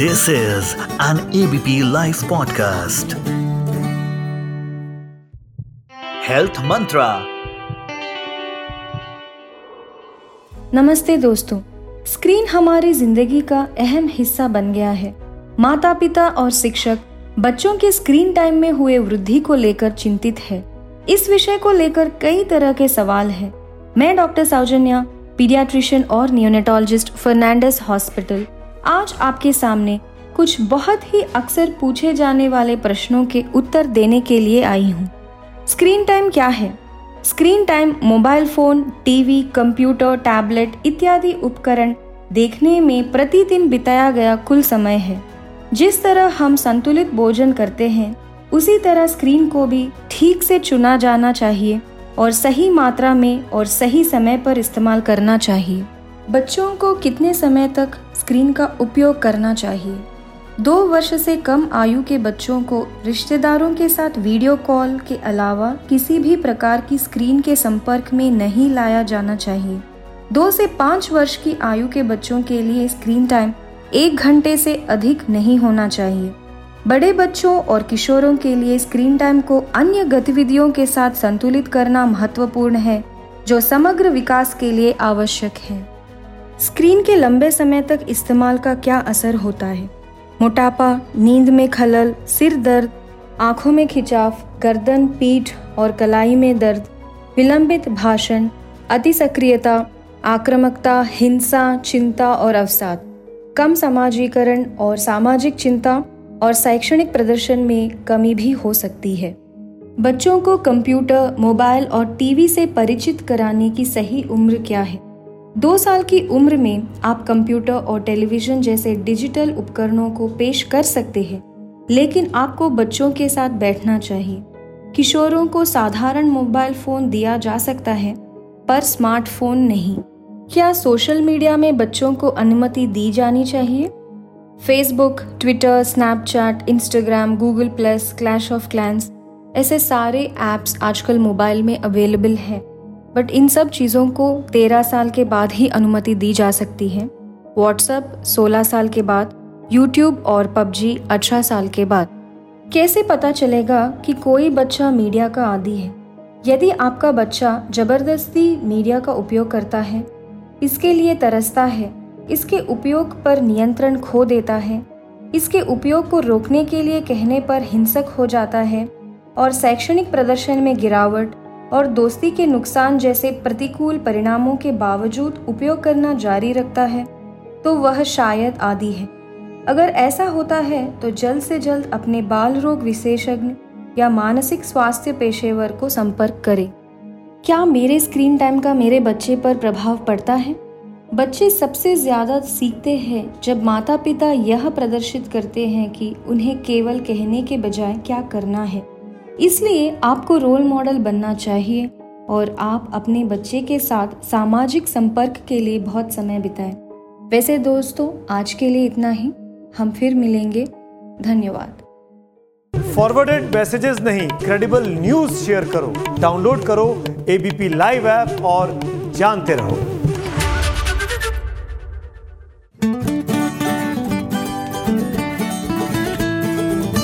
This is an ABP Life podcast. Health Mantra. नमस्ते दोस्तों, screen हमारी ज़िंदगी का अहम हिस्सा बन गया है माता पिता और शिक्षक बच्चों के स्क्रीन टाइम में हुए वृद्धि को लेकर चिंतित है इस विषय को लेकर कई तरह के सवाल हैं। मैं डॉक्टर सौजन्या, पीडियाट्रिशियन और नियोनेटोलॉजिस्ट फर्नांडस हॉस्पिटल आज आपके सामने कुछ बहुत ही अक्सर पूछे जाने वाले प्रश्नों के उत्तर देने के लिए आई हूँ। स्क्रीन टाइम क्या है? Screen time mobile phone, TV, computer, tablet इत्यादि उपकरण देखने में प्रतिदिन बिताया गया कुल समय है। जिस तरह हम संतुलित भोजन करते हैं, उसी तरह स्क्रीन को भी ठीक से चुना जाना चाहिए और सही मात्रा में और सही समय पर इस्तेमाल करना चाहिए। बच्चों को कितने समय तक स्क्रीन का उपयोग करना चाहिए। दो वर्ष से कम आयु के बच्चों को रिश्तेदारों के साथ वीडियो कॉल के अलावा किसी भी प्रकार की स्क्रीन के संपर्क में नहीं लाया जाना चाहिए। दो से पाँच वर्ष की आयु के बच्चों के लिए स्क्रीन टाइम एक घंटे से अधिक नहीं होना चाहिए। बड़े बच्चों और किशोरों के लिए स्क्रीन टाइम को अन्य गतिविधियों के साथ संतुलित करना महत्वपूर्ण है, जो समग्र विकास के लिए आवश्यक है। स्क्रीन के लंबे समय तक इस्तेमाल का क्या असर होता है? मोटापा, नींद में खलल, सिर दर्द, आँखों में खिंचाव, गर्दन, पीठ और कलाई में दर्द, विलंबित भाषण अति सक्रियता आक्रामकता, हिंसा, चिंता और अवसाद, कम समाजीकरण और सामाजिक चिंता और शैक्षणिक प्रदर्शन में कमी भी हो सकती है। बच्चों को कंप्यूटर, मोबाइल और टीवी से परिचित कराने की सही उम्र क्या है? दो साल की उम्र में आप कंप्यूटर और टेलीविज़न जैसे डिजिटल उपकरणों को पेश कर सकते हैं, लेकिन आपको बच्चों के साथ बैठना चाहिए। किशोरों को साधारण मोबाइल फ़ोन दिया जा सकता है, पर स्मार्टफ़ोन नहीं। क्या सोशल मीडिया में बच्चों को अनुमति दी जानी चाहिए? Facebook, Twitter, Snapchat, Instagram, Google Plus, Clash of Clans, ऐसे सारे ऐप्स आजकल मोबाइल में अवेलेबल है। बट इन सब चीज़ों को तेरह साल के बाद ही अनुमति दी जा सकती है। व्हाट्सएप सोलह साल के बाद यूट्यूब और पबजी अठारह साल के बाद। कैसे पता चलेगा कि कोई बच्चा मीडिया का आदि है? यदि आपका बच्चा ज़बरदस्ती मीडिया का उपयोग करता है, इसके लिए तरसता है, इसके उपयोग पर नियंत्रण खो देता है, इसके उपयोग को रोकने के लिए कहने पर हिंसक हो जाता है, और शैक्षणिक प्रदर्शन में गिरावट और दोस्ती के नुकसान जैसे प्रतिकूल परिणामों के बावजूद उपयोग करना जारी रखता है तो वह शायद आदि है। अगर ऐसा होता है तो जल्द से जल्द अपने बाल रोग विशेषज्ञ या मानसिक स्वास्थ्य पेशेवर को संपर्क करें। क्या मेरे स्क्रीन टाइम का मेरे बच्चे पर प्रभाव पड़ता है? बच्चे सबसे ज़्यादा सीखते हैं जब माता पिता यह प्रदर्शित करते हैं कि उन्हें केवल कहने के बजाय क्या करना है। इसलिए आपको रोल मॉडल बनना चाहिए और आप अपने बच्चे के साथ सामाजिक संपर्क के लिए बहुत समय बिताएँ। वैसे दोस्तों, आज के लिए इतना ही। हम फिर मिलेंगे। धन्यवाद। फॉरवर्डेड मैसेजेस नहीं क्रेडिबल न्यूज़ शेयर करो। डाउनलोड करो एबीपी लाइव ऐप और जानते रहो।